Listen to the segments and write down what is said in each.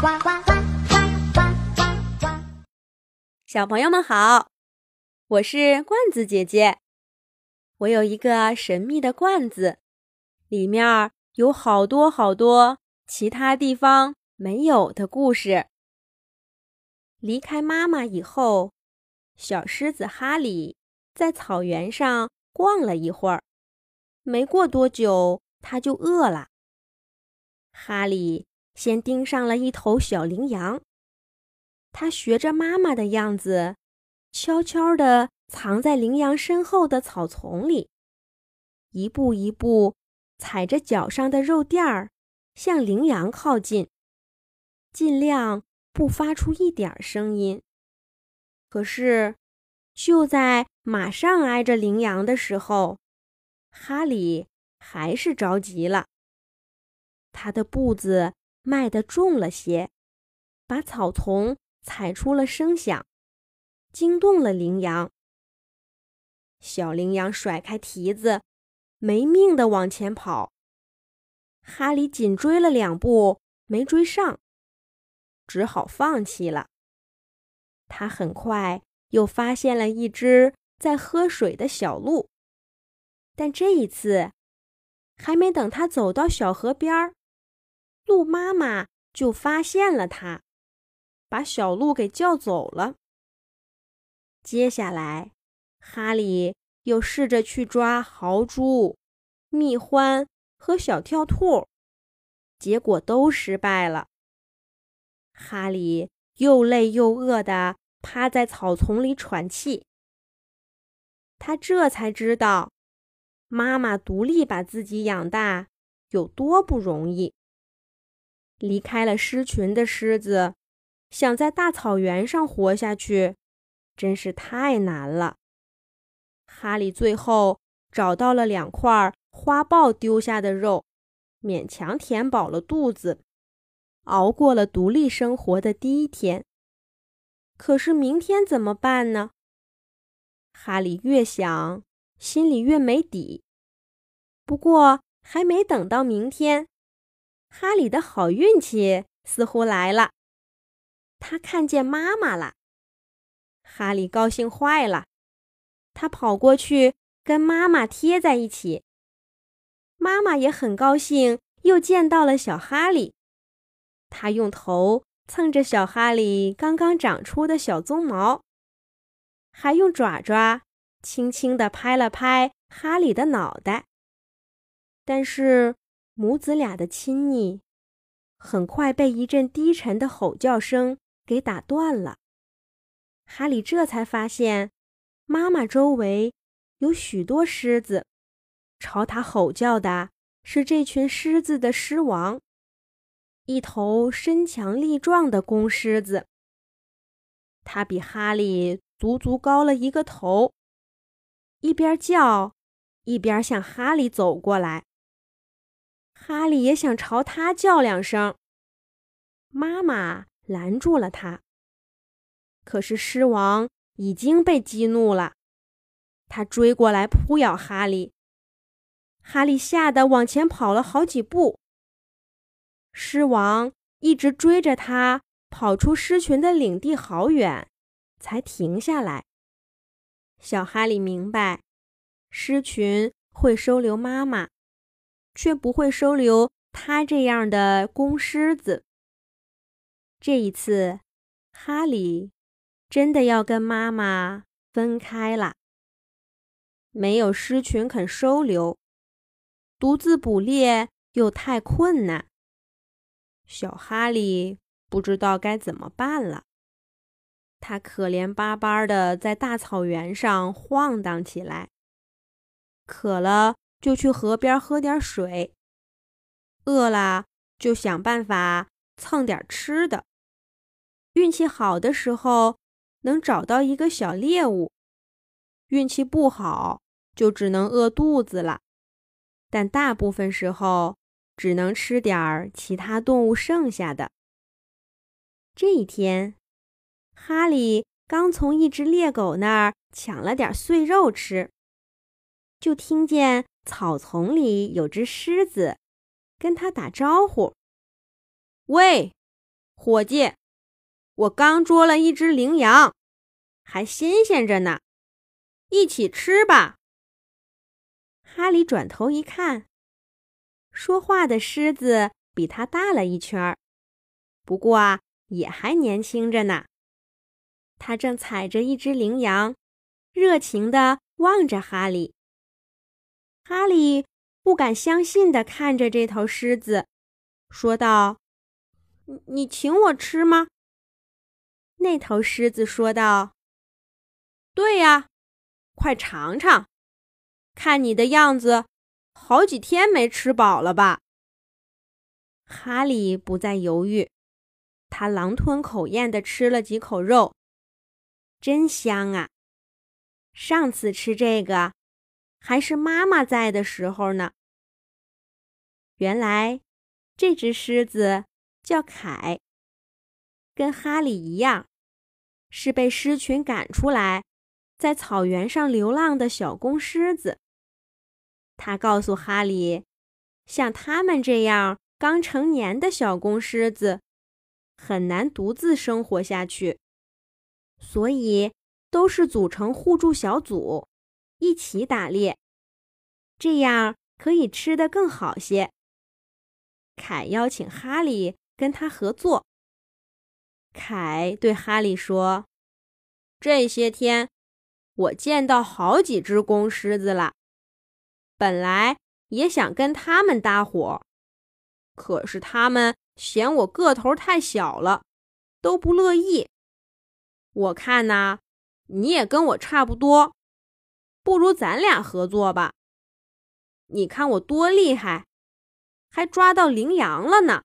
呱呱呱呱呱呱呱！小朋友们好，我是罐子姐姐。我有一个神秘的罐子，里面有好多好多其他地方没有的故事。离开妈妈以后，小狮子哈利在草原上逛了一会儿，没过多久，他就饿了。哈利。先盯上了一头小羚羊，他学着妈妈的样子，悄悄地藏在羚羊身后的草丛里，一步一步踩着脚上的肉垫儿，向羚羊靠近，尽量不发出一点声音。可是，就在马上挨着羚羊的时候，哈里还是着急了，他的步子。迈得重了些，把草丛踩出了声响，惊动了羚羊。小羚羊甩开蹄子，没命地往前跑。哈里紧追了两步，没追上，只好放弃了。他很快又发现了一只在喝水的小鹿，但这一次，还没等他走到小河边儿。鹿妈妈就发现了它，把小鹿给叫走了。接下来，哈利又试着去抓豪猪、蜜獾和小跳兔，结果都失败了。哈利又累又饿的趴在草丛里喘气。他这才知道，妈妈独立把自己养大有多不容易。离开了狮群的狮子，想在大草原上活下去，真是太难了。哈利最后找到了两块花豹丢下的肉，勉强填饱了肚子，熬过了独立生活的第一天。可是明天怎么办呢？哈利越想，心里越没底。不过还没等到明天。哈利的好运气似乎来了，他看见妈妈了。哈利高兴坏了，他跑过去跟妈妈贴在一起。妈妈也很高兴，又见到了小哈利。他用头蹭着小哈利刚刚长出的小鬃毛，还用爪爪轻轻地拍了拍哈利的脑袋。但是。母子俩的亲昵，很快被一阵低沉的吼叫声给打断了。哈利这才发现，妈妈周围有许多狮子，朝他吼叫的是这群狮子的狮王，一头身强力壮的公狮子。他比哈利足足高了一个头，一边叫，一边向哈利走过来。哈利也想朝他叫两声，妈妈拦住了他。可是狮王已经被激怒了，他追过来扑咬哈利。哈利吓得往前跑了好几步。狮王一直追着他，跑出狮群的领地好远，才停下来。小哈利明白，狮群会收留妈妈。却不会收留他这样的公狮子。这一次，哈利真的要跟妈妈分开了。没有狮群肯收留，独自捕猎又太困难。小哈利不知道该怎么办了。他可怜巴巴的在大草原上晃荡起来，渴了。就去河边喝点水，饿了就想办法蹭点吃的。运气好的时候能找到一个小猎物，运气不好就只能饿肚子了。但大部分时候只能吃点其他动物剩下的。这一天，哈利刚从一只猎狗那儿抢了点碎肉吃，就听见。草丛里有只狮子，跟他打招呼：“喂，伙计，我刚捉了一只羚羊，还新鲜着呢，一起吃吧。”哈利转头一看，说话的狮子比他大了一圈儿，不过啊，也还年轻着呢。他正踩着一只羚羊，热情地望着哈利。哈利不敢相信地看着这头狮子，说道：“你你请我吃吗？”那头狮子说道：“对呀，快尝尝。看你的样子，好几天没吃饱了吧？”哈利不再犹豫，他狼吞口咽地吃了几口肉。真香啊！上次吃这个还是妈妈在的时候呢。原来这只狮子叫凯，跟哈利一样，是被狮群赶出来，在草原上流浪的小公狮子。他告诉哈利，像他们这样刚成年的小公狮子，很难独自生活下去。所以都是组成互助小组，一起打猎，这样可以吃得更好些。凯邀请哈利跟他合作。凯对哈利说：“这些天我见到好几只公狮子了，本来也想跟他们搭伙，可是他们嫌我个头太小了，都不乐意。”我看呐，你也跟我差不多，不如咱俩合作吧。你看我多厉害，还抓到羚羊了呢。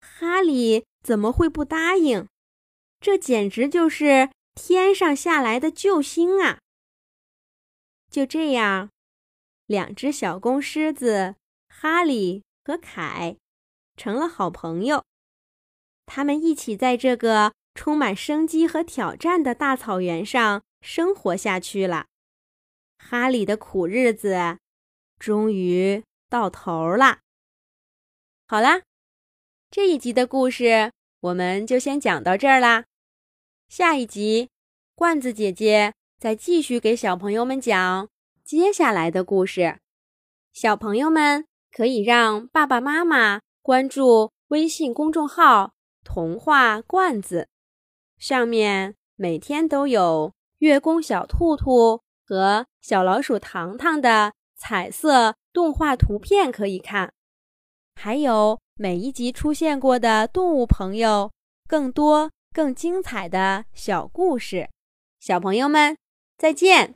哈利怎么会不答应？这简直就是天上下来的救星啊！就这样，两只小公狮子哈利和凯成了好朋友，他们一起在这个。充满生机和挑战的大草原上生活下去了，哈利的苦日子终于到头了。好啦，这一集的故事我们就先讲到这儿啦。下一集，罐子姐姐再继续给小朋友们讲接下来的故事。小朋友们可以让爸爸妈妈关注微信公众号“童话罐子”。上面每天都有月宫小兔兔和小老鼠糖糖的彩色动画图片可以看，还有每一集出现过的动物朋友，更多更精彩的小故事。小朋友们，再见。